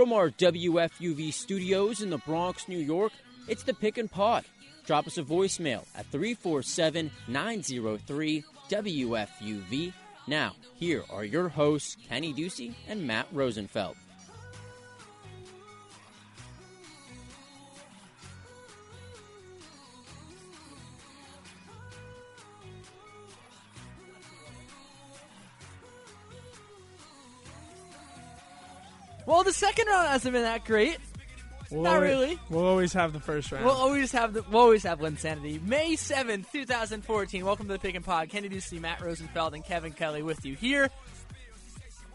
From our WFUV studios in the Bronx, New York, it's the Pick and Pod. Drop us a voicemail at 347 903 WFUV. Now, here are your hosts, Kenny Ducey and Matt Rosenfeld. Round hasn't been that great. We'll Not always, really. We'll always have the first round. We'll always have the we'll always have Linsanity. May seventh, two thousand fourteen. Welcome to the Pick and Pod. Kenny Ducey, Matt Rosenfeld, and Kevin Kelly with you here.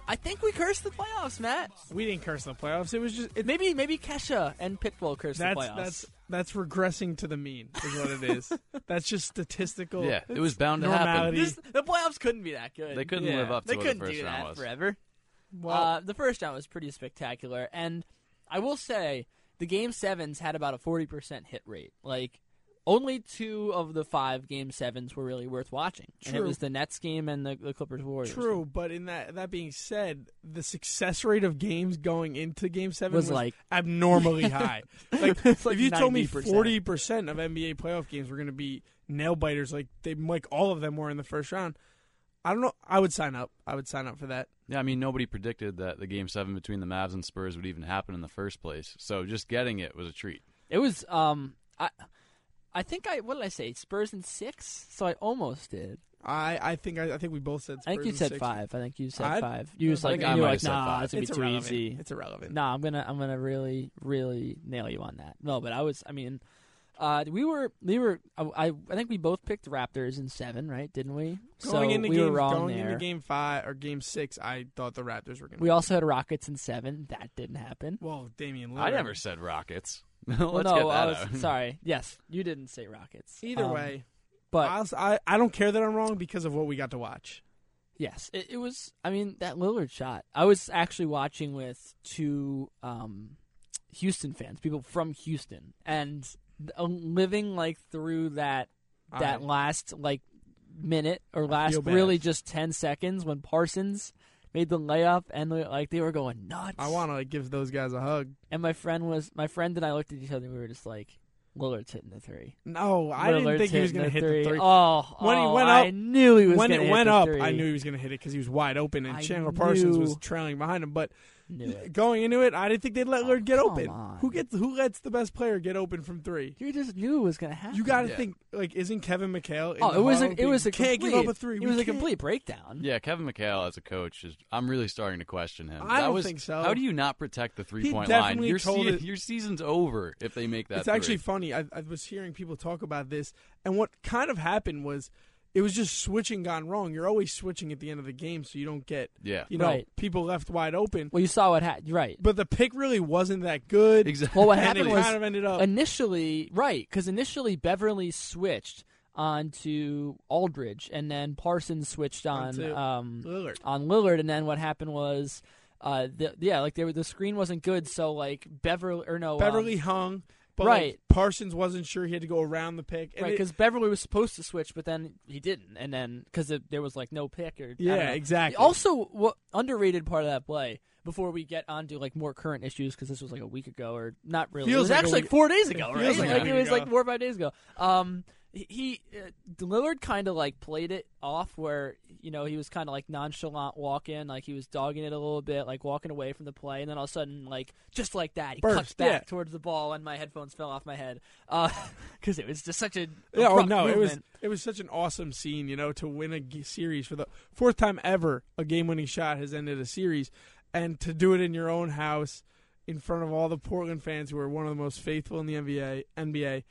I think we cursed the playoffs, Matt. we didn't curse the playoffs. It was just it, Maybe maybe Kesha and Pitbull cursed that's the playoffs. that's that's regressing to the mean is what it is. that's just statistical. Yeah, it was bound to normality. happen. This- the playoffs couldn't be that good. They couldn't Yeah. live up to They what couldn't the first do round that was. forever. Well, uh, the first round was pretty spectacular, and I will say the game sevens had about a forty percent hit rate. Like only two of the five game sevens were really worth watching, and it True. was the Nets game and the, the Clippers Warriors. true, but in that that being said, the success rate of games going into Game Seven Was like- abnormally high. Like, like if you told me forty percent of NBA playoff games were going to be nail biters, like they like all of them were in the first round, I don't know. I would sign up. I would sign up for that. Yeah, I mean nobody predicted that the game seven between the Mavs and Spurs would even happen in the first place. So just getting it was a treat. It was um I I think I what did I say Spurs in six, so I almost did. I, I think I, I think we both said. I think you in said six. five. I think you said I'd- five. You was like you were like nah, it's gonna be It's too irrelevant. easy. It's irrelevant. No, I'm gonna I'm gonna really really nail you on that. No, but I was I mean, uh, we were we were I, I I think we both picked Raptors in seven, right? Didn't we? Going so into we game, were wrong going there. into game five or game six, I thought the Raptors were going. to we also had Rockets in seven. That didn't happen. Well, Damian Lillard. I never said Rockets. Let's well, get no, that I was out. sorry. Yes, you didn't say Rockets. Either Um, way, but I'll, I I don't care that I'm wrong because of what we got to watch. Yes, it, it was. I mean, that Lillard shot. I was actually watching with two um, Houston fans, people from Houston, and Uh, living like through that that I- last like minute or last really just ten seconds when Parsons made the layup and like they were going nuts. I want to like give those guys a hug. And my friend was my friend and I looked at each other and we were just like, Lillard's hitting the three. No, I didn't think he was going to hit the three. Oh, When he oh, went I up- knew he was when it went up, three. I knew he was going to hit it because he was wide open, and I Chandler Parsons was trailing behind him. But Knew it. going into it, I didn't think they'd let Oh, Lillard get open. on. Who gets who lets the best player get open from three? You just knew it was gonna happen. You got to Yeah. think like, isn't Kevin McHale? in Oh, the it was a, it was a can't complete, give up a three. It We was a can't." complete breakdown. Yeah, Kevin McHale as a coach is. I'm really starting to question him. I That don't was- think so. How do you not protect the three point line? Your, told se- it- your season's over if they make that. It's actually funny. I, I was hearing people talk about this, and what kind of happened was it was just switching gone wrong. You're always switching at the end of the game, so you don't get yeah. you know Right. people left wide open. Well, you saw what happened. Right. But the pick really wasn't that good. Exactly. Well, what happened was kind of ended up. initially right because initially Beverley switched onto Aldridge, and then Parsons switched on um, Lillard. on Lillard, and then what happened was. Uh, the, yeah, like they were, the screen wasn't good, so like Beverley or no, um, Beverley hung, but right. like, Parsons wasn't sure he had to go around the pick. And right? Because Beverley was supposed to switch, but then he didn't, and then because there was like no pick or yeah, exactly. Also, what underrated part of that play before we get onto like more current issues because this was like a week ago or not really. Feels it was like actually like four days ago, feels right? like a it was like four or five days ago. Um, he, uh, Lillard kind of like played it off where you know he was kind of like nonchalant walking, like he was dogging it a little bit, like walking away from the play, and then all of a sudden, like just like that, he cuts back yeah. towards the ball, and my headphones fell off my head because it was just such a yeah, oh no, it was it was such an awesome scene, you know, to win a g- series for the fourth time ever. A game-winning shot has ended a series, and to do it in your own house, in front of all the Portland fans who are one of the most faithful in the NBA. NBA,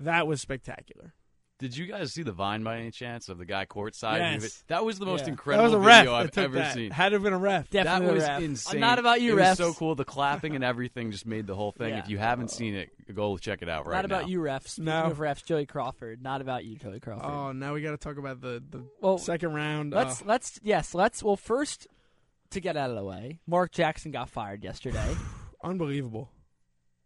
that was spectacular. Did you guys see the vine by any chance of the guy courtside? Yes. That was the most Yeah. That incredible was a ref video that I've took ever that. seen. Had to have been a ref. Definitely that a was ref. insane. I'm not about you, It refs. so cool. The clapping and everything just made the whole thing. Yeah. If you haven't seen it, go check it out right now. not about now. you, refs. Speaking No. of refs, Joey Crawford. Not about you, Joey Crawford. Oh, now we got to talk about the the well, second round. let's uh, let's yes, let's. Well, first to get out of the way, Mark Jackson got fired yesterday. unbelievable,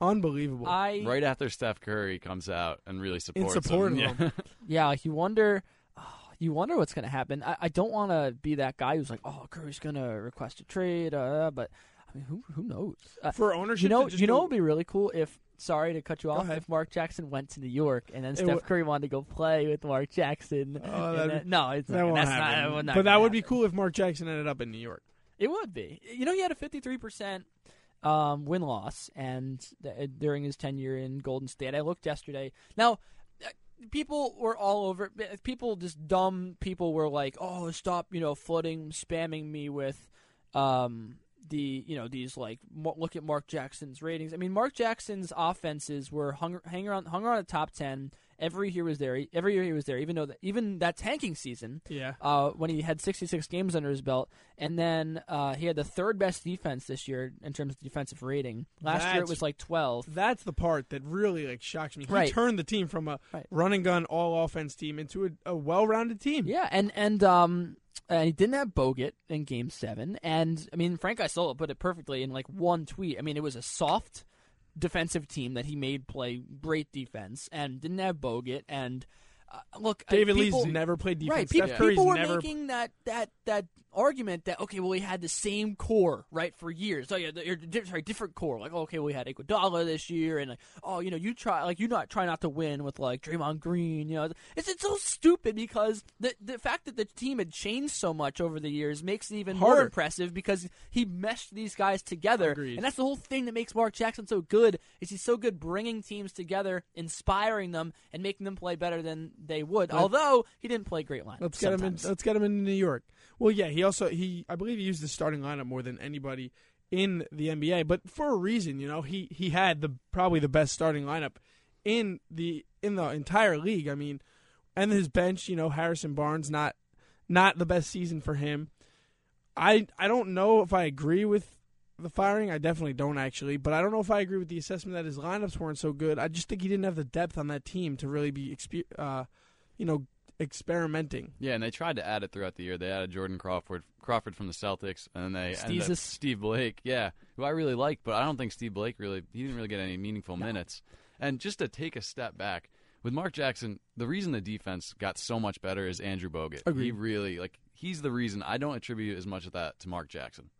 unbelievable. I Right after Steph Curry comes out and really supports support him. of Yeah. him. yeah, like you wonder. you wonder what's going to happen. I, I don't want to be that guy who's like, "Oh, Curry's going to request a trade," uh, but I mean, who who knows? Uh, For ownership, you know, to you know, go- what would be really cool if. Sorry to cut you off. If Mark Jackson went to New York and then It Steph w- Curry wanted to go play with Mark Jackson, Oh, that'd then- be- no, it's that not, won't that's happen. not, not but that gonna would be cool if Mark Jackson ended up in New York. It would be. You know, he had a 53% um, win loss and th- during his tenure in Golden State. I looked yesterday. Now, uh, people were all over people just dumb people were like, "Oh, stop, you know, flooding spamming me with um the you know these like look at Mark Jackson's ratings. I mean, Mark Jackson's offenses were hung hang around hung around the top 10 every year was there. Every year he was there even though that, even that tanking season Yeah. uh, when he had 66 games under his belt, and then uh, he had the third best defense this year in terms of defensive rating. Last year it was like 12. That's the part that really like shocks me. He Right. turned the team from a Right. run and gun all offense team into a, a well rounded team. Yeah, and and um, and he didn't have Bogut in Game Seven, and I mean Frank Isola put it perfectly in like one tweet. I mean it was a soft defensive team that he made play great defense, and didn't have Bogut, and uh, look, uh, David people, Lee's never played defense. Right, people, people were never making that that that argument that okay, well, he had the same core right for years. Oh yeah, di- sorry, different core. Like okay, we had Iguodala this year, and like oh, you know, you try like you not try not to win with like Draymond Green. You know, it's it's so stupid because the the fact that the team had changed so much over the years makes it even more impressive because he meshed these guys together, Agreed. and that's the whole thing that makes Mark Jackson so good. Is he's so good bringing teams together, inspiring them, and making them play better than they would. Although he didn't play great line. Let's get him in. Let's get him in New York. Well, yeah, he also he I believe he used the starting lineup more than anybody in the NBA, but for a reason. You know, he he had the probably the best starting lineup in the in the entire league. I mean, and his bench. You know, Harrison Barnes not not the best season for him. I I don't know if I agree with the firing. I definitely don't actually, but I don't know if I agree with the assessment that his lineups weren't so good. I just think he didn't have the depth on that team to really be, expe- uh, you know, experimenting. Yeah, and they tried to add it throughout the year. They added Jordan Crawford, Crawford from the Celtics, and then they ended up Steve Blake. Yeah, who I really like, but I don't think Steve Blake really. He didn't really get any meaningful minutes. And just to take a step back with Mark Jackson, the reason the defense got so much better is Andrew Bogut. He really like he's the reason. I don't attribute as much of that to Mark Jackson.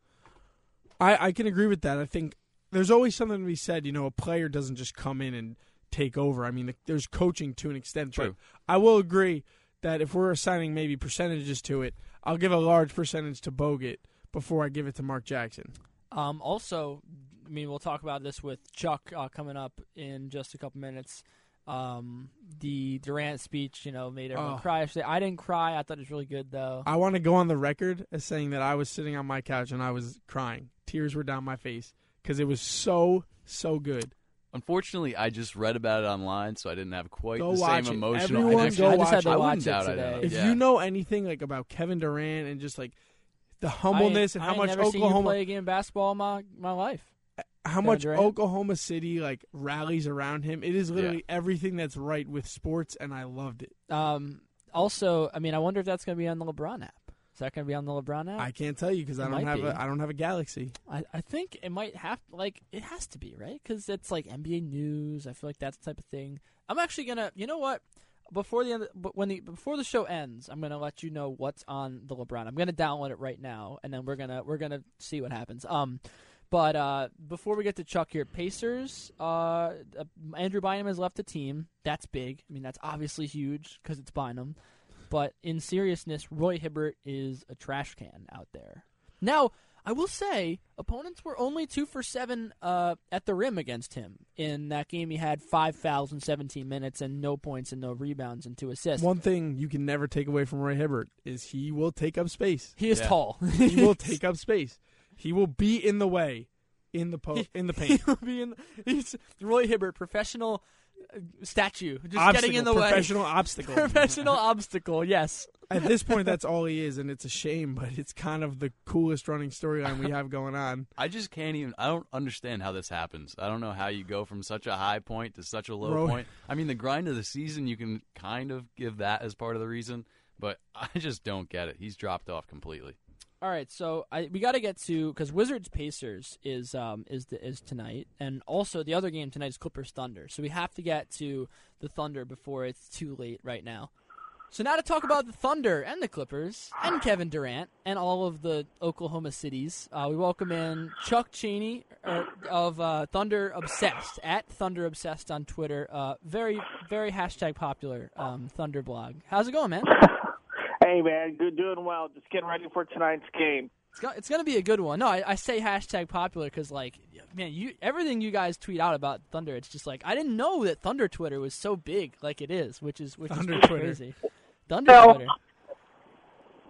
I, I can agree with that. I think there's always something to be said. You know, a player doesn't just come in and take over. I mean, there's coaching to an extent. True. But I will agree that if we're assigning maybe percentages to it, I'll give a large percentage to Bogut before I give it to Mark Jackson. Um, also, I mean, we'll talk about this with Chuck uh, coming up in just a couple minutes. Um, the Durant speech, you know, made everyone Oh. cry. Yesterday. I didn't cry. I thought it was really good, though. I want to go on the record as saying that I was sitting on my couch and I was crying. Tears were down my face because it was so so good. Unfortunately, I just read about it online, so I didn't have quite Go the watch same it. emotional Everyone connection. go I just had to watch it doubt I today. If Yeah. you know anything like about Kevin Durant and just like the humbleness I, and how I much ain't never seen you Oklahoma play a game of basketball in my my life. how Kevin much Durant? Oklahoma City like rallies around him. It is literally everything that's right with sports, and I loved it. Um, also, I mean, I wonder if that's going to be on the LeBron app. Is that going to be on the LeBron app? I can't tell you because I don't have be. a I don't have a Galaxy. I, I think it might have like it has to be right because it's like NBA news. I feel like that's the type of thing. I'm actually gonna, you know what? Before the end, but when the before the show ends, I'm gonna let you know what's on the LeBron. I'm gonna download it right now, and then we're gonna we're gonna see what happens. Um, but uh, before we get to Chuck here, Pacers. Uh, uh, Andrew Bynum has left the team. That's big. I mean, that's obviously huge because it's Bynum. But in seriousness, Roy Hibbert is a trash can out there. Now, I will say, opponents were only two for seven uh, at the rim against him. In that game, he had five fouls in 17 minutes and no points and no rebounds and two assists. One thing you can never take away from Roy Hibbert is he will take up space. he is Yeah. tall. He will take up space. He will be in the way in the po- in the paint. He will be in. He's Roy Hibbert, professional statue, just obstacle, getting in the way. professional obstacle. Professional obstacle. Yes. At this point, that's all he is, and it's a shame. But it's kind of the coolest running storyline we have going on. I just can't even. I don't understand how this happens. I don't know how you go from such a high point to such a low Bro. point. I mean, the grind of the season, you can kind of give that as part of the reason, but I just don't get it. He's dropped off completely. All right, so I, we got to get to because Wizards Pacers is um is the, is tonight, and also the other game tonight is Clippers Thunder. So we have to get to the Thunder before it's too late right now. So now to talk about the Thunder and the Clippers and Kevin Durant and all of the Oklahoma cities, uh, we welcome in Chuck Cheney er, of uh, Thunder Obsessed at Thunder Obsessed on Twitter. Uh, very, very hashtag popular um, Thunder blog. How's it going, man? Hey man, good, doing well. Just getting ready for tonight's game. It's, go- it's gonna be a good one. No, I, I say hashtag popular because like, man, you everything you guys tweet out about Thunder, it's just like I didn't know that Thunder Twitter was so big like it is, which is which Thunder is pretty Twitter. crazy. Thunder Well, Twitter.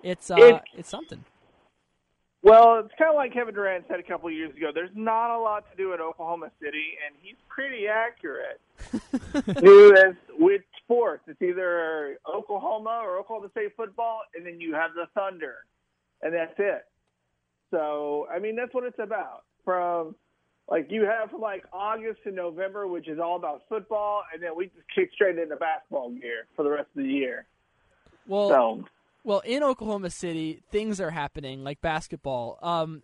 It's uh, it- it's something. Well, it's kind of like Kevin Durant said a couple of years ago. There's not a lot to do in Oklahoma City, and he's pretty accurate. New as with sports, it's either Oklahoma or Oklahoma State football, and then you have the Thunder, and that's it. So, I mean, that's what it's about. From like you have from like August to November, which is all about football, and then we just kick straight into basketball gear for the rest of the year. Well, So. Well, in Oklahoma City, things are happening like basketball. Um,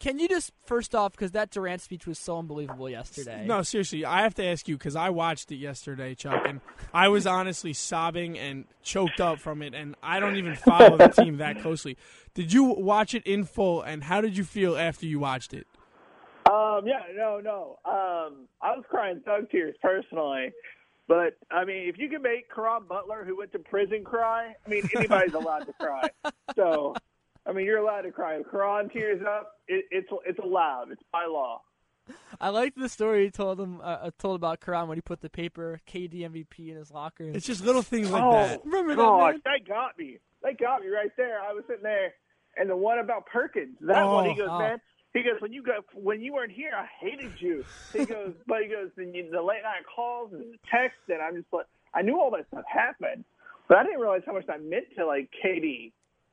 can you just first off, because that Durant speech was so unbelievable yesterday. No, seriously, I have to ask you because I watched it yesterday, Chuck, and I was honestly sobbing and choked up from it, and I don't even follow the team that closely. Did you watch it in full, and how did you feel after you watched it? Um, yeah, no, no. Um, I was crying thug tears personally, but I mean, if you can make Caron Butler, who went to prison, cry, I mean, anybody's allowed to cry. So, I mean, you're allowed to cry. If Caron tears up, it, it's it's allowed. It's by law. I liked the story he told him uh, uh, told about Caron when he put the paper KD MVP in his locker. It's just little things like oh, that. Remember that, gosh, man? that got me. That got me right there. I was sitting there, and the one about Perkins. That one, he Oh, goes, oh. man. He goes, when you go, when you weren't here, I hated you. He goes, but he goes, then you, the late night calls and the text, and I'm just like, I knew all that stuff happened, but I didn't realize how much that meant to like KD.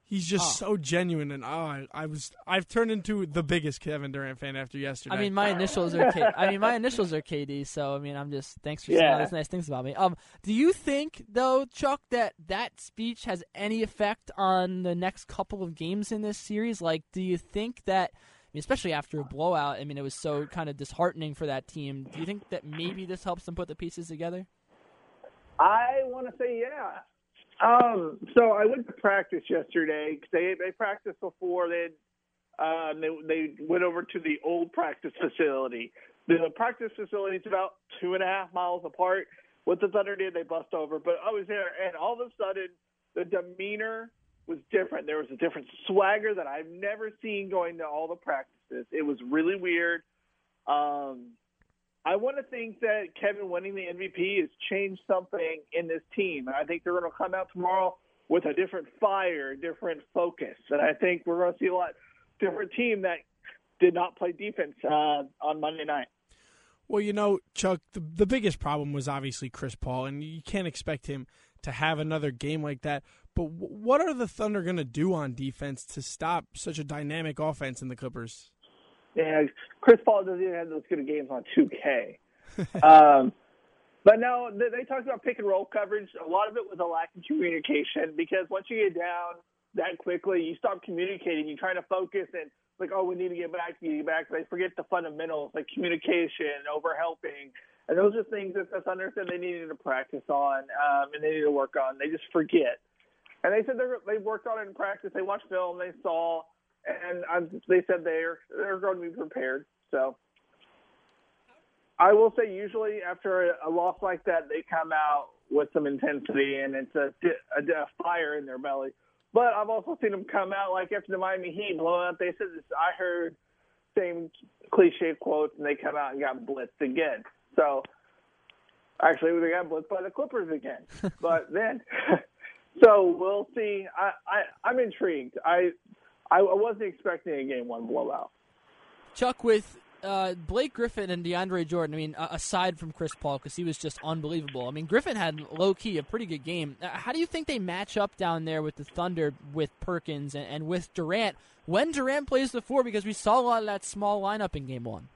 He's just Oh. so genuine, and oh, I, I was I've turned into the biggest Kevin Durant fan after yesterday. I mean, my initials are K- I mean, my initials are KD. So I mean, I'm just thanks for saying all those nice things about me. Um, do you think though, Chuck, that that speech has any effect on the next couple of games in this series? Like, do you think that? I mean, especially after a blowout, I mean, it was so kind of disheartening for that team. Do you think that maybe this helps them put the pieces together? I want to say yeah. Um, so I went to practice yesterday they they practiced before they um, they they went over to the old practice facility. The practice facility is about two and a half miles apart. What the Thunder did, they bust over. But I was there, and all of a sudden, the demeanor was different. There was a different swagger that I've never seen going to all the practices. It was really weird. Um, I want to think that Kevin winning the MVP has changed something in this team. I think they're going to come out tomorrow with a different fire, different focus. And I think we're going to see a lot different team that did not play defense uh, on Monday night. Well, you know, Chuck, the, the biggest problem was obviously Chris Paul, and you can't expect him to have another game like that. But what are the Thunder going to do on defense to stop such a dynamic offense in the Clippers? Yeah, Chris Paul doesn't even have those good games on 2K. um, but no, they, talked about pick and roll coverage. A lot of it was a lack of communication because once you get down that quickly, you stop communicating. You try to focus and like, oh, we need to get back, we need to get back. They forget the fundamentals like communication, over helping, and those are things that Thunder said they needed to practice on um, and they need to work on. They just forget. And they said they worked on it in practice. They watched film, they saw, and um, they said they're they're going to be prepared. So I will say, usually after a, a loss like that, they come out with some intensity and it's a, a, a fire in their belly. But I've also seen them come out like after the Miami Heat blowing up. They said this. I heard same cliche quotes, and they come out and got blitzed again. So actually, they got blitzed by the Clippers again. but then, so we'll see. I, I I'm intrigued. I I wasn't expecting a game one blowout. Chuck, with uh, Blake Griffin and DeAndre Jordan, I mean, aside from Chris Paul, because he was just unbelievable. I mean, Griffin had low key a pretty good game. Uh, how do you think they match up down there with the Thunder, with Perkins, and, and with Durant when Durant plays the four? Because we saw a lot of that small lineup in game one.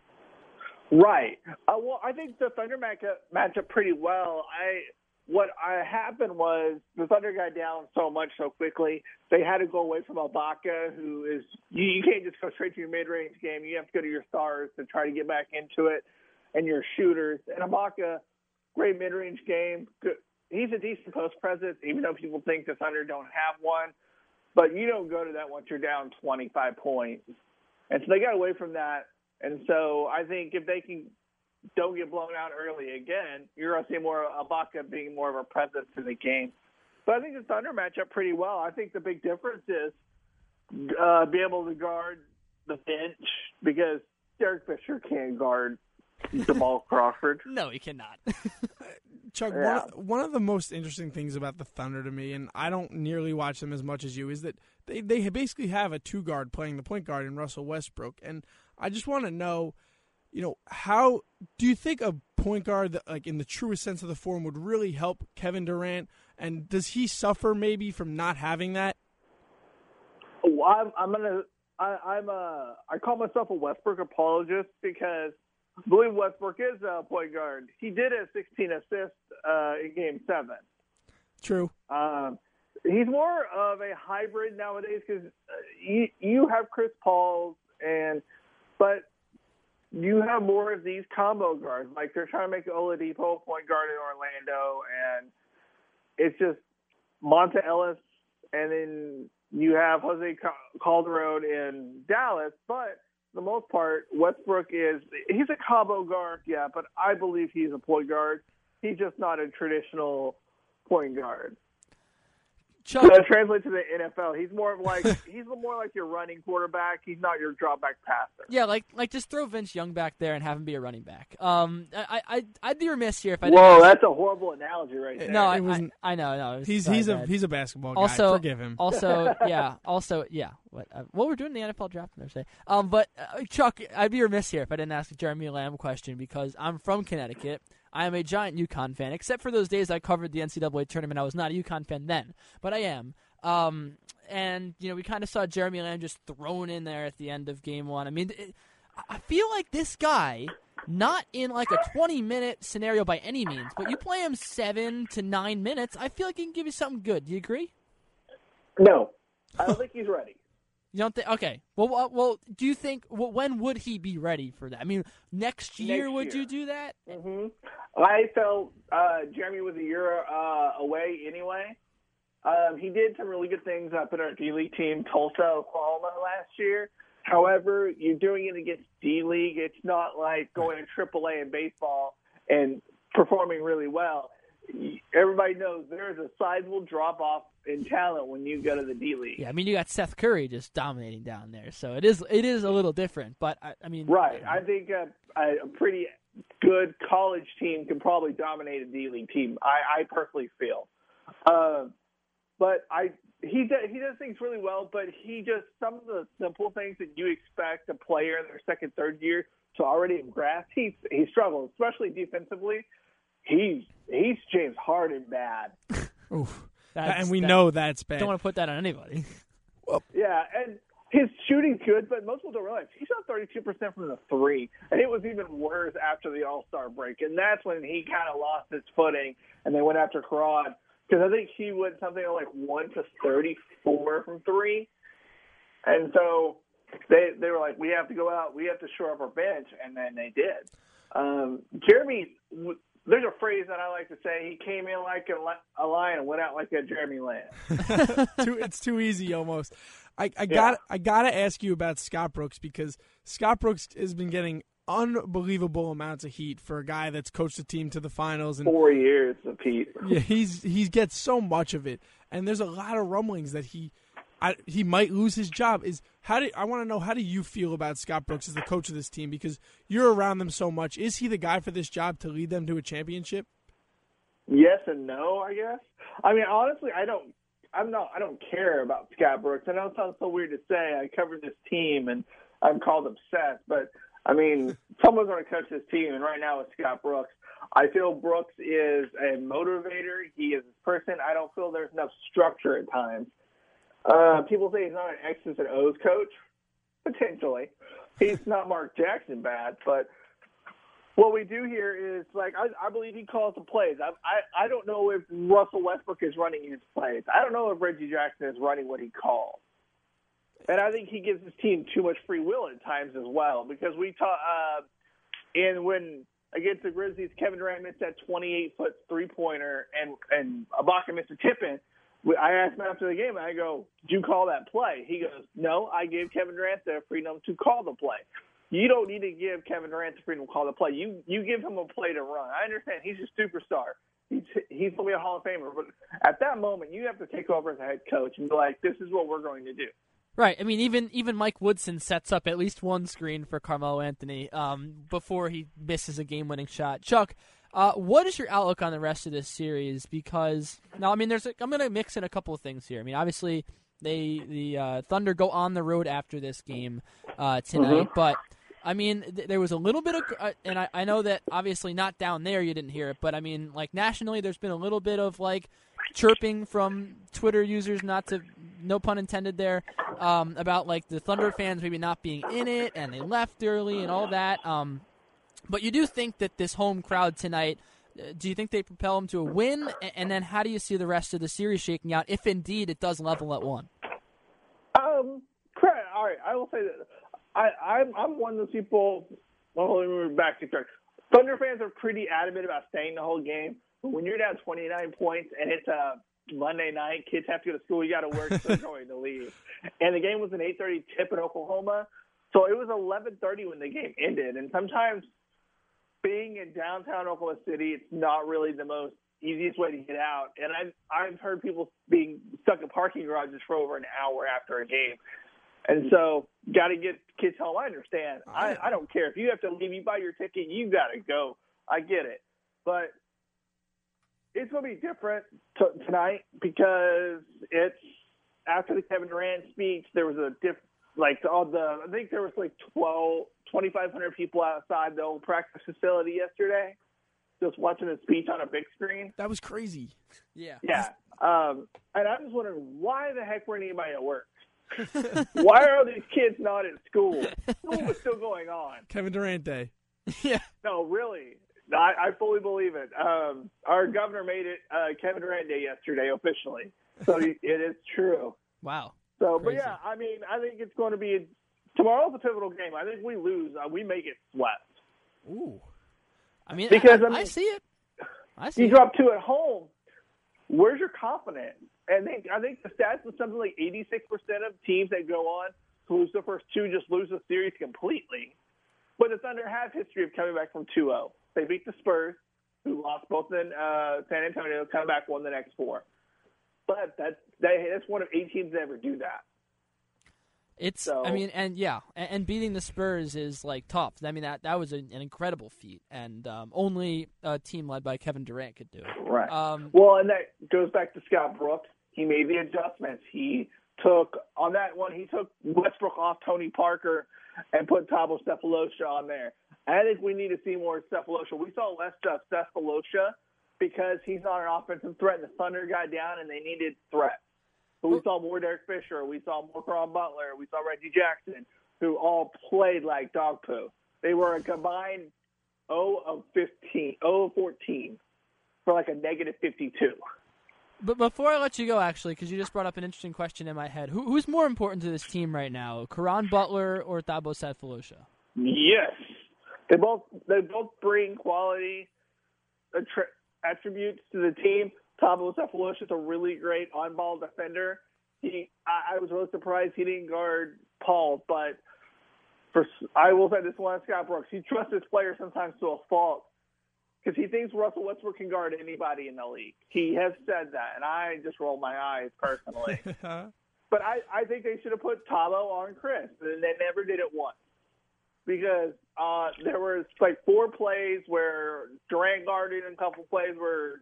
Right. Uh, well, I think the Thunder match up, match up pretty well. I what happened was the Thunder got down so much so quickly they had to go away from Ibaka, who is you, you can't just go straight to your mid range game. You have to go to your stars to try to get back into it, and your shooters. And Ibaka, great mid range game. He's a decent post presence, even though people think the Thunder don't have one. But you don't go to that once you're down 25 points, and so they got away from that. And so I think if they can don't get blown out early again, you're going to see more Ibaka being more of a presence in the game. But I think the Thunder match up pretty well. I think the big difference is uh, be able to guard the bench because Derek Fisher can't guard Jamal Crawford. No, he cannot. Chuck, Yeah. one, of, one of the most interesting things about the Thunder to me, and I don't nearly watch them as much as you, is that they, they basically have a two guard playing the point guard in Russell Westbrook. And I just want to know, you know, how do you think a point guard, that, like in the truest sense of the form, would really help Kevin Durant? And does he suffer maybe from not having that? Well, I'm, I'm gonna. I, I'm a. I call myself a Westbrook apologist because I believe Westbrook is a point guard. He did have 16 assists uh, in Game Seven. True. Um, he's more of a hybrid nowadays because uh, you you have Chris Paul's and but you have more of these combo guards. Like they're trying to make Oladipo a point guard in Orlando, and it's just Monta Ellis, and then you have Jose Cal- Calderon in Dallas. But the most part, Westbrook is he's a combo guard, yeah, but I believe he's a point guard. He's just not a traditional point guard. Chuck, That translates to the NFL. He's more of like he's more like your running quarterback. He's not your dropback passer. yeah, like like just throw Vince Young back there and have him be a running back. Um, I I I'd be remiss here if I didn't. Whoa, ask- that's a horrible analogy right there. no, I, It wasn't- I, I know, no. it was- He's sorry, he's a he's a basketball guy. Also- Forgive him. also, yeah, also, yeah. What uh, what we're doing in the NFL draft on Thursday. Um, but uh, Chuck, I'd be remiss here if I didn't ask a Jeremy Lamb question because I'm from Connecticut. I am a giant UConn fan, except for those days I covered the NCAA tournament. I was not a UConn fan then, but I am. Um, and you know, we kind of saw Jeremy Lamb just thrown in there at the end of game one. I mean, it, I feel like this guy, not in like a 20 minute scenario by any means, but you play him seven to nine minutes, I feel like he can give you something good. Do you agree? No, I don't think he's ready. You don't think? Okay. Well, well, well, do you think? Well, when would he be ready for that? I mean, next year Next would year. you do that? Mm-hmm. I felt uh, Jeremy was a year uh, away anyway. Um, he did some really good things up in our D League team, Tulsa, Oklahoma last year. However, you're doing it against D League. It's not like going to AAA in baseball and performing really well. Everybody knows there is a sizable drop off in talent when you go to the D League. Yeah, I mean, you got Seth Curry just dominating down there, so it is it is a little different. But I, I mean, Right. I think a, a pretty good college team can probably dominate a D League team. I, I personally feel. Uh, but I he does, he does things really well, but he just some of the simple things that you expect a player in their second, third year to already grasp, he he struggles, especially defensively. He's he's James Harden bad. Oof. That's- and we that- know that's bad. don't want to put that on anybody. Yeah, and his shooting's good, but most people don't realize he shot 32% from the three, and it was even worse after the All Star break, and that's when he kind of lost his footing, and they went after Karad because I think he went something like one to 34 from three, and so they they were like, we have to go out, we have to shore up our bench, and then they did. Um, Jeremy, w- there's a phrase that I like to say: he came in like a, a lion and went out like a Jeremy Lamb. too, it's too easy almost. I, I got I gotta ask you about Scott Brooks because Scott Brooks has been getting unbelievable amounts of heat for a guy that's coached a team to the finals and Four years of Pete. yeah, he's he gets so much of it, and there's a lot of rumblings that he, I, he might lose his job. Is how do I want to know how do you feel about Scott Brooks as the coach of this team because you're around them so much? Is he the guy for this job to lead them to a championship? Yes and no, I guess. I mean, honestly, I don't. I'm not. I don't care about Scott Brooks. I know it sounds so weird to say. I cover this team and I'm called obsessed, but I mean, someone's going to coach this team, and right now it's Scott Brooks. I feel Brooks is a motivator. He is a person. I don't feel there's enough structure at times. Uh, people say he's not an X's and O's coach. Potentially, he's not Mark Jackson bad, but what we do here is like I, I believe he calls the plays. I, I I don't know if Russell Westbrook is running his plays. I don't know if Reggie Jackson is running what he calls. And I think he gives his team too much free will at times as well because we talk uh, and when against the Grizzlies, Kevin Durant missed that 28 foot three pointer, and and Ibaka missed a tip in. I asked him after the game, I go, "Did you call that play?" He goes, "No, I gave Kevin Durant the freedom to call the play." You don't need to give Kevin Durant the freedom to call the play. You you give him a play to run. I understand he's a superstar. He's he's gonna be a Hall of Famer, but at that moment, you have to take over as a head coach and be like, "This is what we're going to do." Right. I mean, even even Mike Woodson sets up at least one screen for Carmelo Anthony um, before he misses a game-winning shot. Chuck, uh, what is your outlook on the rest of this series? Because now, I mean, there's a, I'm going to mix in a couple of things here. I mean, obviously, they the uh, Thunder go on the road after this game uh, tonight, Mhm. but I mean, th- there was a little bit of, uh, and I, I know that obviously not down there you didn't hear it, but I mean, like nationally, there's been a little bit of like chirping from Twitter users, not to, no pun intended there, um, about like the Thunder fans maybe not being in it and they left early and all that. Um, but you do think that this home crowd tonight. uh, Do you think they propel them to a win? And then how do you see the rest of the series shaking out if indeed it does level at one? Um. All right, I will say that I, I'm I'm one of those people. Well, let me move back to track. Thunder fans are pretty adamant about staying the whole game. But when you're down 29 points and it's a Monday night, kids have to go to school, you got to work, so they're going to leave. And the game was an 8:30 tip in Oklahoma, so it was 11:30 when the game ended. And sometimes being in downtown Oklahoma City, it's not really the most easiest way to get out. And I've I've heard people being stuck in parking garages for over an hour after a game. And so, got to get kids home. I understand. Oh, I, I don't care if you have to leave. You buy your ticket. You got to go. I get it, but it's going to be different t- tonight because it's after the Kevin Durant speech. There was a diff like all the. I think there was like 12, 2,500 people outside the old practice facility yesterday, just watching the speech on a big screen. That was crazy. Yeah. Yeah. Um, and I was wondering why the heck weren't anybody at work? why are all these kids not at school? School was still going on. Kevin Durant Day. yeah. No, really. I, I fully believe it. Um, our governor made it uh, Kevin Durant Day yesterday officially, so it is true. Wow. So, but yeah, I mean, I think it's going to be tomorrow's a pivotal game. I think we lose, uh, we may get swept. Ooh. I mean, Because, I, I mean- I see it. I see You it. drop two at home. Where's your confidence? And they, I think the stats was something like 86% of teams that go on to lose the first two just lose the series completely. But the Thunder have history of coming back from 2-0. They beat the Spurs, who lost both in uh, San Antonio, come back, won the next four. But that's they, that's one of eight teams that ever do that. It's. So- I mean, and yeah, and, and beating the Spurs is like tough. I mean, that that was an, an incredible feat, and um, only a team led by Kevin Durant could do it. Right. Um, Well, and that goes back to Scott Brooks. He made the adjustments. He took on that one. He took Westbrook off Tony Parker and put Thabo Sefolosha on there. I think we need to see more Sefolosha. We saw less of Sefolosha because he's not an offensive threat. And the Thunder got down and they needed threats. But we saw more Derek Fisher. We saw more Carl Butler. We saw Reggie Jackson, who all played like dog poo. They were a combined 0 of 15, 0 of 14 for like a negative 52. But before I let you go, actually, because you just brought up an interesting question in my head, Who, who's more important to this team right now, Caron Butler or Thabo Sefolosha? Yes, they both they both bring quality attributes to the team. Thabo Sefolosha is a really great on-ball defender. He, I, I was really surprised he didn't guard Paul, but for I will say this one, Scott Brooks, he trusts his players sometimes to a fault because he thinks Russell Westbrook can guard anybody in the league. He has said that, and I just roll my eyes personally. Uh-huh. But I, I think they should have put Thabo on Chris, and they never did it once because uh, there was like four plays where Durant guarded and a couple plays where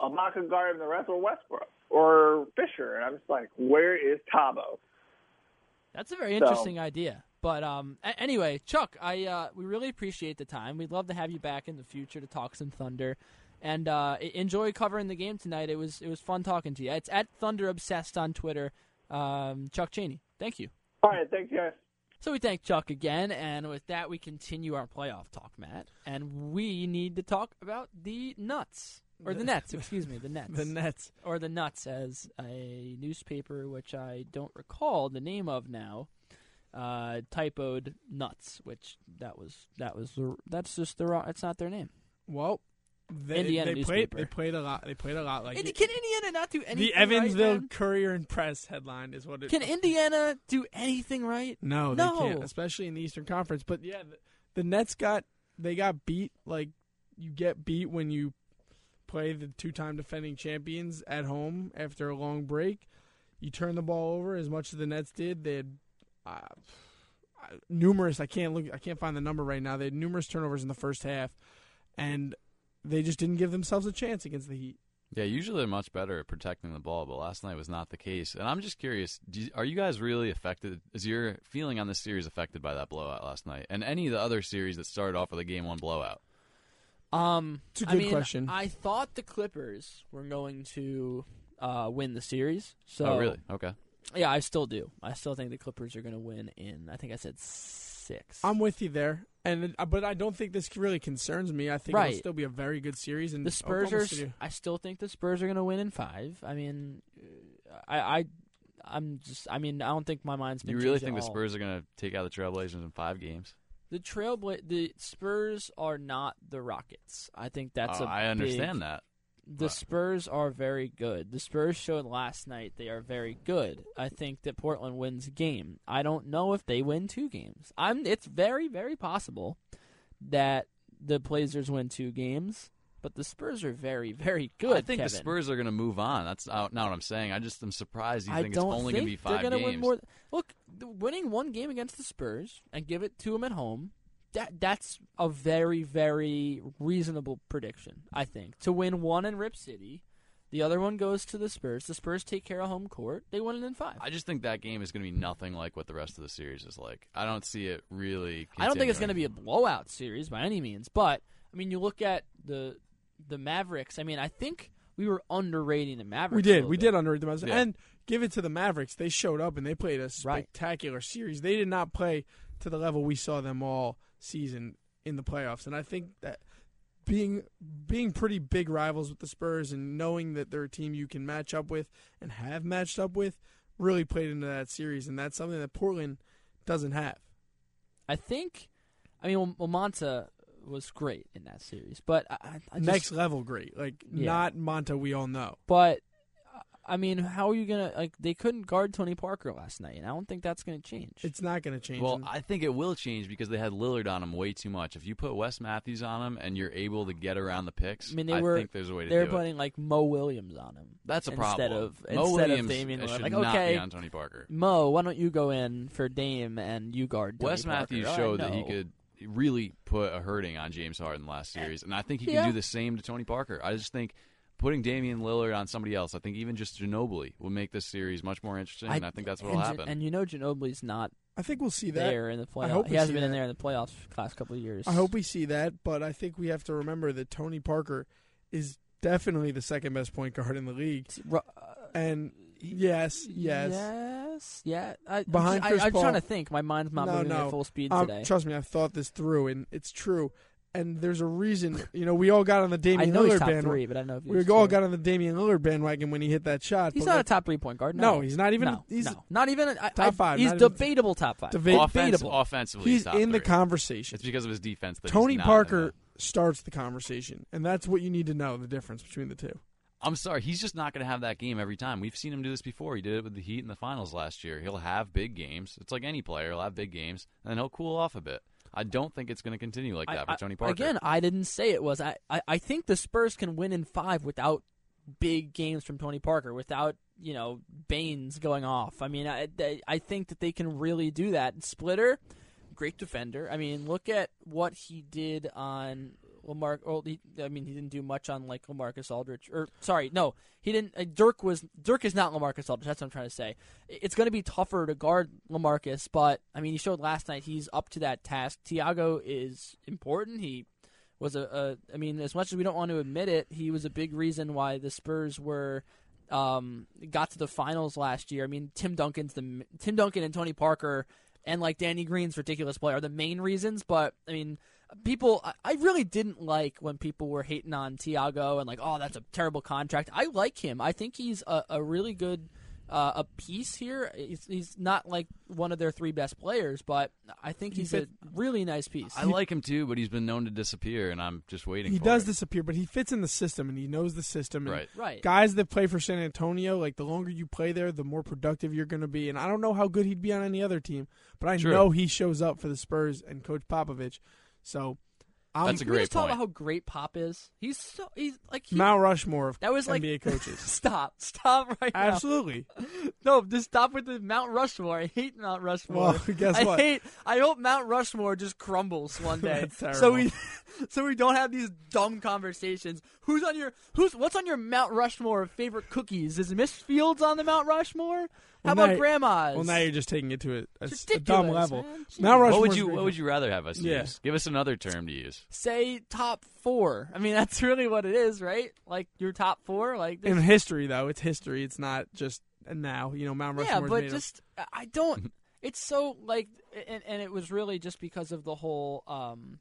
Ibaka guarded and the rest were Westbrook or Fisher, and I'm just like, where is Thabo? That's a very So- interesting idea. But um, a- anyway, Chuck, I uh, we really appreciate the time. We'd love to have you back in the future to talk some Thunder, and uh, enjoy covering the game tonight. It was it was fun talking to you. It's at Thunder Obsessed on Twitter. Um, Chuck Cheney, thank you. All right, thanks guys. So we thank Chuck again, and with that, we continue our playoff talk, Matt. And we need to talk about the nuts or the Nets. Excuse me, the Nets. the Nets. or the Nuts, as a newspaper which I don't recall the name of now uh, typoed nuts, which that was that was the, that's just the wrong. It's not their name. Well, they, Indiana they played. They played a lot. They played a lot like Indi- can Indiana not do anything? the Evansville man? Courier and Press headline is what it. Can Indiana do anything right? No, they can't, especially in the Eastern Conference. But yeah, the, the Nets got they got beat. Like you get beat when you play the two-time defending champions at home after a long break. You turn the ball over as much as the Nets did. They had uh, uh, numerous. I can't look. I can't find the number right now. They had numerous turnovers in the first half, and they just didn't give themselves a chance against the Heat. Yeah, usually they're much better at protecting the ball, but last night was not the case. And I'm just curious: do you, are you guys really affected? Is your feeling on this series affected by that blowout last night, and any of the other series that started off with a game one blowout? Um, It's a good mean, question. I thought the Clippers were going to uh, win the series. So oh, really? Okay. Yeah, I still do. I still think the Clippers are going to win in. I think I said six. I'm with you there, and uh, but I don't think this really concerns me. I think Right. it'll still be a very good series. And the Spurs are. I still think the Spurs are going to win in five. I mean, uh, I, I, I'm just. I mean, I don't think my mind's been. You really think at the all. Spurs are going to take out the Trailblazers in five games? The Trailbla- the Spurs are not the Rockets. I think that's Oh, a I understand big- that. The Right. Spurs are very good. The Spurs showed last night they are very good. I think that Portland wins a game. I don't know if they win two games. I'm. It's very, very possible that the Blazers win two games, but the Spurs are very, very good. I think the Spurs are going to move on. That's not not what I'm saying. I just am surprised you I think it's only going to be they're 5 gonna games. win more. Look, winning one game against the Spurs and give it to them at home. That that's a very very reasonable prediction. I think to win one in Rip City, the other one goes to the Spurs. The Spurs take care of home court. They win it in five. I just think that game is going to be nothing like what the rest of the series is like. I don't see it really. I don't think it's going to be a blowout series by any means, but I mean, you look at the the Mavericks. I mean, I think we were underrating the Mavericks. we did, little we bit. did underrate them, Yeah. and give it to the Mavericks. They showed up and they played a Right. spectacular series. They did not play to the level we saw them all season in the playoffs, and I think that being being pretty big rivals with the Spurs and knowing that they're a team you can match up with and have matched up with really played into that series, and that's something that Portland doesn't have. I think. I mean, well, Monta was great in that series, but I, I- just, Next level, great. Like Yeah. not Monta, we all know. But I mean, how are you gonna like? They couldn't guard Tony Parker last night, and I don't think that's gonna change. It's not going to change. Well, I think it will change because they had Lillard on him way too much. If you put Wes Matthews on him and you're able to get around the picks, I mean, they were- think there's a way to do it. They're do it. putting like Mo Williams on him. That's a instead problem. of Mo instead Williams of Damian Lillard. should Like, not okay, be on Tony Parker. Mo, why don't you go in for Dame and you guard Tony Wes Parker? Matthews All right, showed that he could really put a hurting on James Harden last series, and I think he Yeah. can do the same to Tony Parker. I just think putting Damian Lillard on somebody else, I think even just Ginobili will make this series much more interesting, and I think that's what will happen. And you know, Ginobili's not I think we'll see that. there in the playoffs. hope He hasn't see been in there in the playoffs for the last couple of years. I hope we see that, but I think we have to remember that Tony Parker is definitely the second best point guard in the league. Uh, And yes, yes. yes, yeah. I, Behind I, Chris I'm Paul. trying to think. My mind's not No, moving no. at full speed Um, today. trust me, I've thought this through, and it's true. And there's a reason. You know, we all got on the I Damian know he's Lillard top bandwagon. three, but I don't know if We all got on the Damian Lillard bandwagon when he hit that shot. He's but not a top three point guard. No, No, he's not even- No, he's- no. not even. I, Top I- five, He's debatable top five. Deba- Offense, debatable. offensively, he's top in the conversation. It's because of his defense. That Tony he's not Parker starts the conversation, and that's what you need to know the difference between the two. I'm sorry, he's just not going to have that game every time. We've seen him do this before. He did it with the Heat in the finals last year. He'll have big games. It's like any player. He'll have big games, and then he'll cool off a bit. I don't think it's going to continue like that I- for Tony Parker. Again, I didn't say it was. I, I, I think the Spurs can win in five without big games from Tony Parker, without you know Baines going off. I mean, I I think that they can really do that. Splitter, great defender. I mean, look at what he did on Lamar. Well, he, I mean, he didn't do much on like LaMarcus Aldridge. Or sorry, no, he didn't. Uh, Dirk was Dirk is not LaMarcus Aldridge. That's what I'm trying to say. It's going to be tougher to guard LaMarcus, but I mean, he showed last night he's up to that task. Tiago is important. He was a, a. I mean, as much as we don't want to admit it, he was a big reason why the Spurs were um, got to the finals last year. I mean, Tim Duncan's the Tim Duncan and Tony Parker and like Danny Green's ridiculous play are the main reasons. But I mean, people, I- I really didn't like when people were hating on Tiago and like, oh, that's a terrible contract. I like him. I think he's a, a really good. uh, a piece here. He's, he's not like one of their three best players, but I think He he's fit- a really nice piece. I like him too, but he's been known to disappear, and I'm just waiting. He for does it. disappear, but he fits in the system and he knows the system. And right. right. Guys that play for San Antonio, like the longer you play there, the more productive you're going to be. And I don't know how good he'd be on any other team, but I True. know he shows up for the Spurs and Coach Popovich. So I'm That's um, a Can we great just talk about how great Pop is? He's so he's like he, Mount Rushmore of that was like NBA coaches. stop, stop right now. Absolutely. No, just stop with the Mount Rushmore. I hate Mount Rushmore. Well, guess I what? hate. I hope Mount Rushmore just crumbles one day. That's so we, so we don't have these dumb conversations. Who's on your who's what's on your Mount Rushmore of favorite cookies? Is Miss Fields on the Mount Rushmore? How Well, about now- Grandma's? Well, now you're just taking it to a, a, It's a dumb level. man. Jeez. What would you What would you rather have us Yeah. use? Give us another term to use. say top four. I mean, that's really what it is, right? Like your top four. Like In history, though, it's history. It's not just now. You know, Mount Rushmore. yeah, but just I don't. It's so like, and, and it was really just because of the whole um,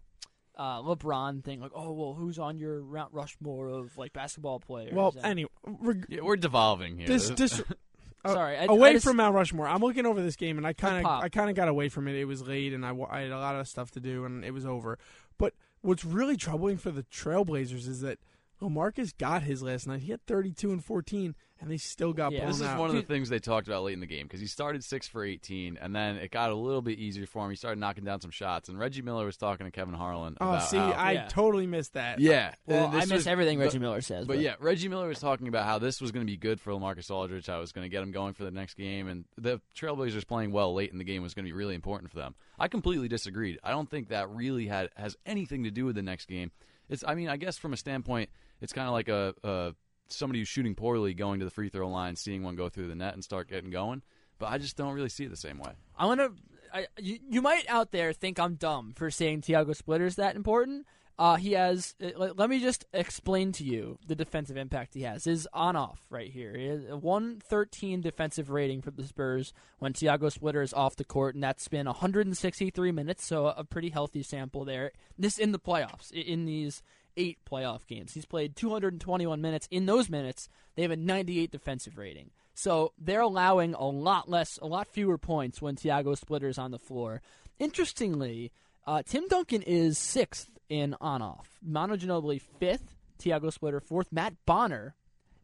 uh, LeBron thing. Like, oh well, who's on your Mount Rushmore of like basketball players? well, And- anyway, reg- Yeah, we're devolving here. this, this uh, Sorry, I- away I just- from Mount Rushmore. I'm looking over this game, and I kind of, I kind of got away from it. It was late, and I, I had a lot of stuff to do, and it was over. But what's really troubling for the Trailblazers is that LaMarcus got his last night. He had 32 and 14, and they still got Yeah. blown This is out. one of the things they talked about late in the game because he started six for 18, and then it got a little bit easier for him. He started knocking down some shots, and Reggie Miller was talking to Kevin Harlan oh, about see, how, I Yeah. totally missed that. yeah, well, I miss was- everything but- Reggie Miller says. But yeah, Reggie Miller was talking about how this was going to be good for LaMarcus Aldridge, how it was going to get him going for the next game, and the Trailblazers playing well late in the game was going to be really important for them. I completely disagreed. I don't think that really had has anything to do with the next game. It's, I mean, I guess from a standpoint, it's kind of like a, a somebody who's shooting poorly going to the free throw line, seeing one go through the net and start getting going. But I just don't really see it the same way. I want to. I, you, you might out there think I'm dumb for saying Tiago Splitter is that important. Uh, he has. uh, Let, let me just explain to you the defensive impact he has. Is on off right here. He has a 113 defensive rating for the Spurs when Tiago Splitter is off the court, and that's been 163 minutes, so a pretty healthy sample there. This in the playoffs, in these eight playoff games. He's played 221 minutes. In those minutes, they have a 98 defensive rating. So they're allowing a lot less, a lot fewer points when Tiago Splitter is on the floor. Interestingly, uh, Tim Duncan is sixth in on off. Manu Ginobili fifth. Tiago Splitter fourth. Matt Bonner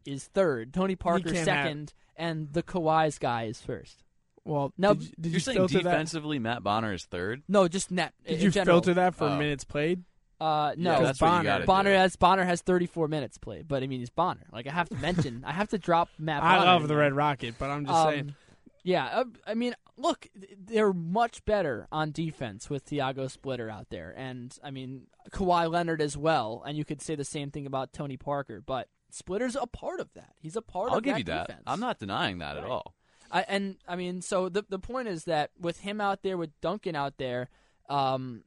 is third. Tony Parker can't have- second, and the Kawhi's guy is first. Well, Now, did, you- did You're you saying filter that? defensively, Matt Bonner is third. No, just net. Did in you general. filter that for Oh. minutes played? Uh, no, Yeah, Because that's what you Bonner- Bonner do. has Bonner has 34 minutes played, but I mean he's Bonner. Like I have to mention, I have to drop Matt. I love the. Red Rocket, but I'm just Um, saying. Yeah, uh, I mean, look, they're much better on defense with Tiago Splitter out there, and I mean Kawhi Leonard as well. And you could say the same thing about Tony Parker, but Splitter's a part of that. He's a part I'll of give that you that. defense. I'm not denying that at all. I, and I mean, so the the point is that with him out there, with Duncan out there, um,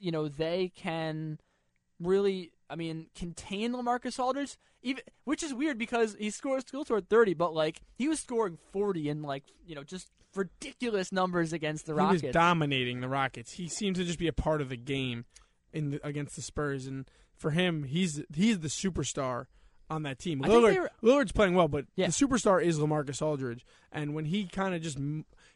you know, they can really, I mean, contain LaMarcus Aldridge. Even which is weird because he scores still scored thirty, but like he was scoring forty and like you know just ridiculous numbers against the Rockets. he was dominating the Rockets. He seemed to just be a part of the game in the, against the Spurs, and for him, he's he's the superstar on that team. Lillard, were- Lillard's playing well, but Yeah. the superstar is LaMarcus Aldridge, and when he kind of just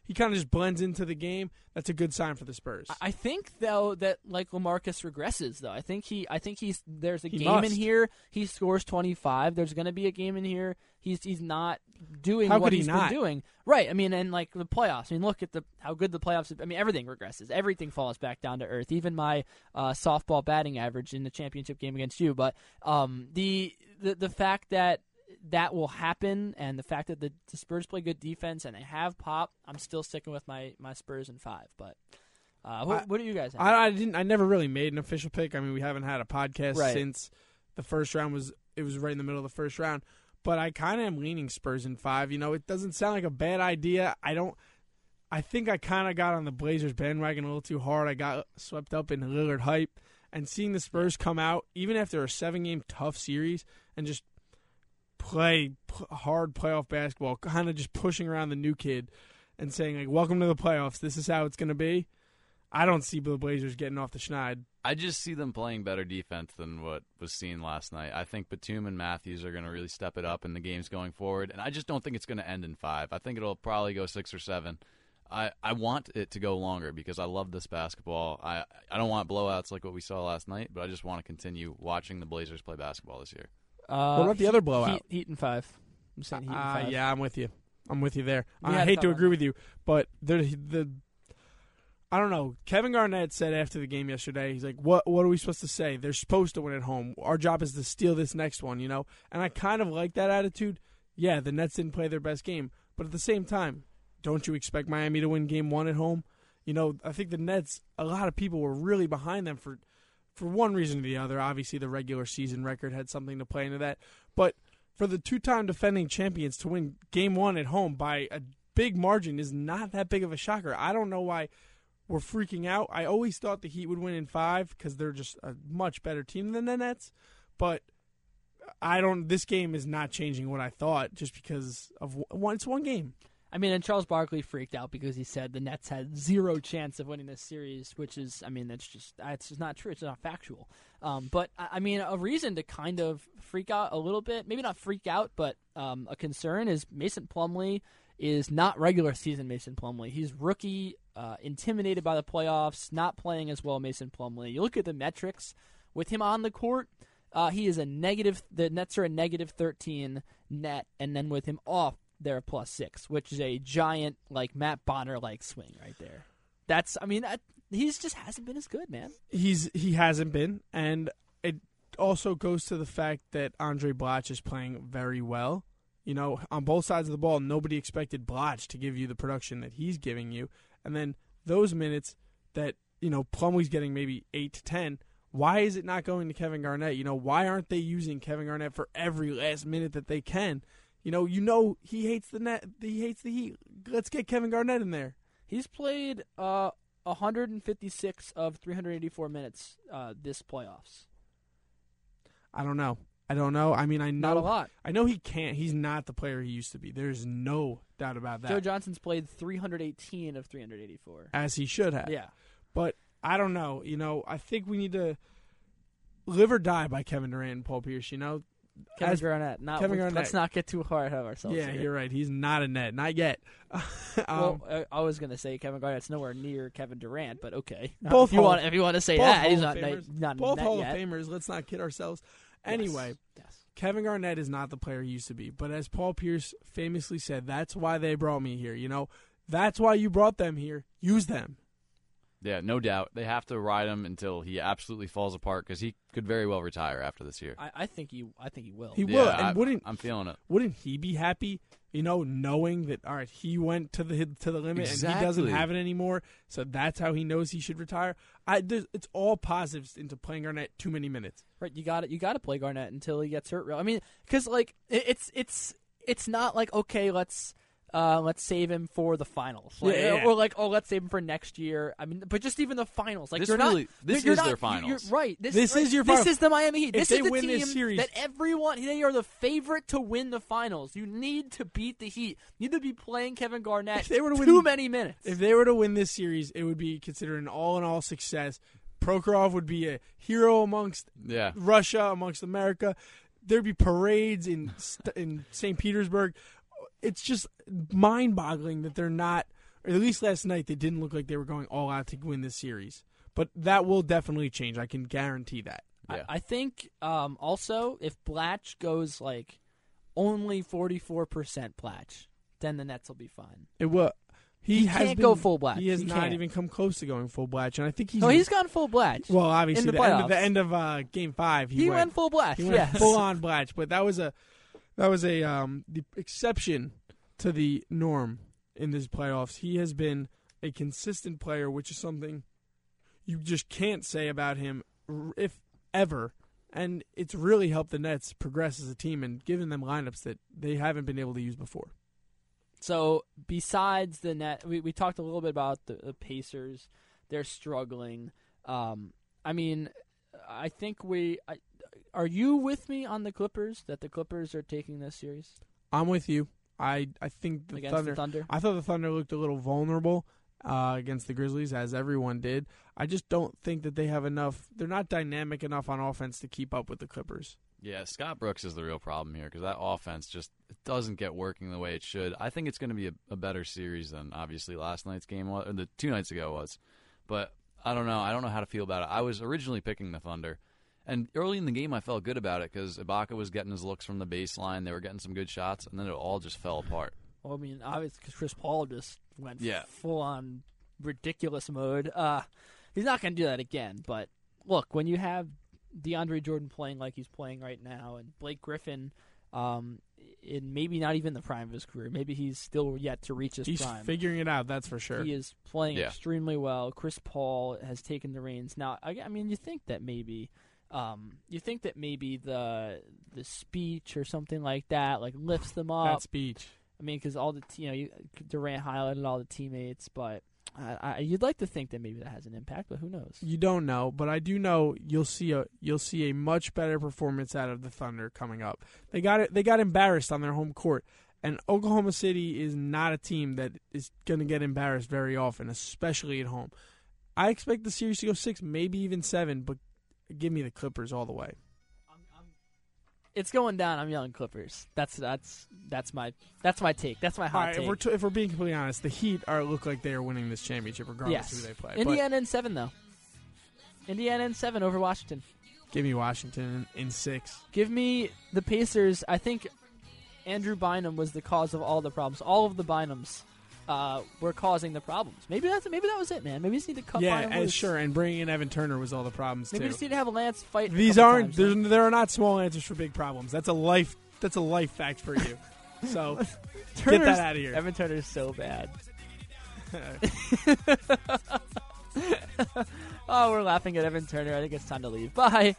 he kind of just blends into the game, that's a good sign for the Spurs. I- think though that like LaMarcus regresses though. I think he I think he's there's a He game must. in here he scores 25. There's going to be a game in here he's he's not doing How what he he's not? been doing. Right. I mean and like the playoffs. I mean look at the how good the playoffs I mean everything regresses. Everything falls back down to earth. Even my uh, softball batting average in the championship game against you, but um the the the fact that that will happen, and the fact that the, the Spurs play good defense and they have pop, I'm still sticking with my, my Spurs in five. But uh, what, I- what do you guys have? I, I didn't. I never really made an official pick. I mean, we haven't had a podcast Right. since the first round was. It was right in the middle of the first round. But I kind of am leaning Spurs in five. You know, it doesn't sound like a bad idea. I don't. I think I kind of got on the Blazers bandwagon a little too hard. I got swept up in Lillard hype, and seeing the Spurs come out even after a seven-game tough series and just play p- hard playoff basketball, kind of just pushing around the new kid and saying like, "Welcome to the playoffs. This is how it's going to be." I don't see the Blazers getting off the schneid I just see them playing better defense than what was seen last night. I think Batum and Matthews are going to really step it up in the games going forward, and I just don't think it's going to end in five. I think it'll probably go six or seven. I, I want it to go longer because I love this basketball. I I don't want blowouts like what we saw last night, but I just want to continue watching the Blazers play basketball this year. Uh, What about the other blowout? Heat, heat and five. I'm saying Heat and Uh, five. yeah, I'm with you. I'm with you there. We I hate to fun. agree with you, but the the I don't know. Kevin Garnett said after the game yesterday, he's like, "What what are we supposed to say? They're supposed to win at home. Our job is to steal this next one, you know." And I kind of like that attitude. Yeah, the Nets didn't play their best game, but at the same time, don't you expect Miami to win game 1 at home? You know, I think the Nets a lot of people were really behind them for for one reason or the other. Obviously, the regular season record had something to play into that, but for the two-time defending champions to win game 1 at home by a big margin is not that big of a shocker. I don't know why we're freaking out. I always thought the Heat would win in five because they're just a much better team than the Nets. But I don't. This game is not changing what I thought just because of one. It's one game. I mean, and Charles Barkley freaked out because he said the Nets had zero chance of winning this series, which is, I mean, that's just that's just not true. It's not factual. Um, but I mean, a reason to kind of freak out a little bit, maybe not freak out, but um, a concern is Mason Plumlee is not regular season Mason Plumlee. He's rookie, uh, intimidated by the playoffs, not playing as well. Mason Plumlee. You look at the metrics with him on the court. Uh, he is a negative. The Nets are a negative thirteen net, and then with him off, they're plus six, which is a giant like Matt Bonner like swing right there. That's. I mean, he's just hasn't been as good, man. He's he hasn't been, and it also goes to the fact that Andray Blatche is playing very well. You know, on both sides of the ball, nobody expected Blatche to give you the production that he's giving you, and then those minutes that you know Plumlee's getting maybe eight to ten. Why is it not going to Kevin Garnett? You know, why aren't they using Kevin Garnett for every last minute that they can? You know, you know he hates the net. He hates the Heat. Let's get Kevin Garnett in there. He's played uh 156 of 384 minutes uh, this playoffs. I don't know. I don't know. I mean, I know Not a lot. I know he can't. He's not the player he used to be. There's no doubt about that. Joe Johnson's played 318 of 384. as he should have. Yeah. But I don't know. You know, I think we need to live or die by Kevin Durant and Paul Pierce. You know, Kevin As- Garnett. Not, Kevin Let's not get too hard on ourselves. yeah, here. you're right. He's not a net, not yet. um, well, I, I was gonna say Kevin Garnett's nowhere near Kevin Durant, but okay. Both if you Hall- want, if you want to say that, he's Hall not of not, Famers. not both net Hall yet. of Famers. Let's not kid ourselves. Yes. Anyway, Yes. Kevin Garnett is not the player he used to be. But as Paul Pierce famously said, that's why they brought me here. You know, that's why you brought them here. Use them. Yeah, no doubt. They have to ride him until he absolutely falls apart because he could very well retire after this year. I, I think he. I think he will. He yeah, will. And I, wouldn't I'm feeling it. wouldn't he be happy? You know, knowing that all right, he went to the to the limit and he doesn't have it anymore, so that's how he knows he should retire. I it's all positives into playing Garnett too many minutes. Right, you got it. You got to play Garnett until he gets hurt. Real. I mean, because like it, it's it's it's not like okay, let's uh let's save him for the finals, like, Yeah, yeah. or like oh let's save him for next year. I mean, but just even the finals, like This you're really- not. this you're is not, their finals. You're right. This, This right, is your This is the Miami Heat. If This they is the win team this series- that everyone they are the favorite to win the finals. You need to beat the Heat. You need to be playing Kevin Garnett If they were to too win- many minutes. If they were to win this series, it would be considered an all in all success. Prokhorov would be a hero amongst Yeah. Russia, amongst America. There'd be parades in in St. Petersburg. It's just mind boggling that they're not, or at least last night, they didn't look like they were going all out to win this series. But that will definitely change. I can guarantee that. Yeah. I, I think um, also if Blatche goes like only forty four percent Blatche, then the Nets will be fine. It will. He, He has can't been- go full Blatche. He has He not can't. even come close to going full Blatche, and I think he's. no, he's gone full Blatche. well, obviously in the the, end of the end of uh, game five. He, he went, went full Blatche. He went yes. full on Blatche, but that was a that was a um the exception to the norm in this playoffs. He has been a consistent player, which is something you just can't say about him if ever. And it's really helped the Nets progress as a team and given them lineups that they haven't been able to use before. So besides the net, we, we talked a little bit about the, the Pacers. They're struggling. Um, I mean, I think we. I, are you with me on the Clippers that the Clippers are taking this series I'm with you. I I think the against Thunder. the Thunder? I thought the Thunder looked a little vulnerable uh, against the Grizzlies, as everyone did. I just don't think that they have enough. They're not dynamic enough on offense to keep up with the Clippers. Yeah, Scott Brooks is the real problem here because that offense just it doesn't get working the way it should. I think it's going to be a, a better series than obviously last night's game was, or the two nights ago was. But I don't know. I don't know how to feel about it. I was originally picking the Thunder, and early in the game I felt good about it because Ibaka was getting his looks from the baseline. They were getting some good shots, and then it all just fell apart. Well, I mean, obviously, because Chris Paul just went Yeah. full on ridiculous mode. Uh, he's not going to do that again. But look, when you have DeAndre Jordan playing like he's playing right now, and Blake Griffin, um, in maybe not even the prime of his career, maybe he's still yet to reach his He's prime. figuring it out. That's for sure. He is playing Yeah. extremely well. Chris Paul has taken the reins. Now, I, I mean, you think that maybe, um, you think that maybe the the speech or something like that, like lifts them up. that speech. I mean, because all the you know, you, Durant highlighted all the teammates, but I, I, you'd like to think that maybe that has an impact, but who knows? You don't know, but I do know you'll see a you'll see a much better performance out of the Thunder coming up. They got it. They got embarrassed on their home court, and Oklahoma City is not a team that is going to get embarrassed very often, especially at home. I expect the series to go six, maybe even seven, but give me the Clippers all the way. It's going down. I'm yelling Clippers. That's that's that's my that's my take. That's my hot right, take. if we're t- if we're being completely honest, the Heat are look like they are winning this championship regardless yes, of who they play. Indiana in seven though. Indiana in seven over Washington. Give me Washington in, in six. Give me the Pacers. I think Andrew Bynum was the cause of all the problems. All of the Bynums uh, were causing the problems. Maybe that's maybe that was it, man. Maybe you just need to cut yeah, and loose. sure, and bringing in Evan Turner was all the problems Maybe too. you just need to have a Lance fight. These aren't times, man. there are not small answers for big problems. That's a life that's a life fact for you. So get that out of here. Evan Turner's so bad. oh, we're laughing at Evan Turner. I think it's time to leave. Bye.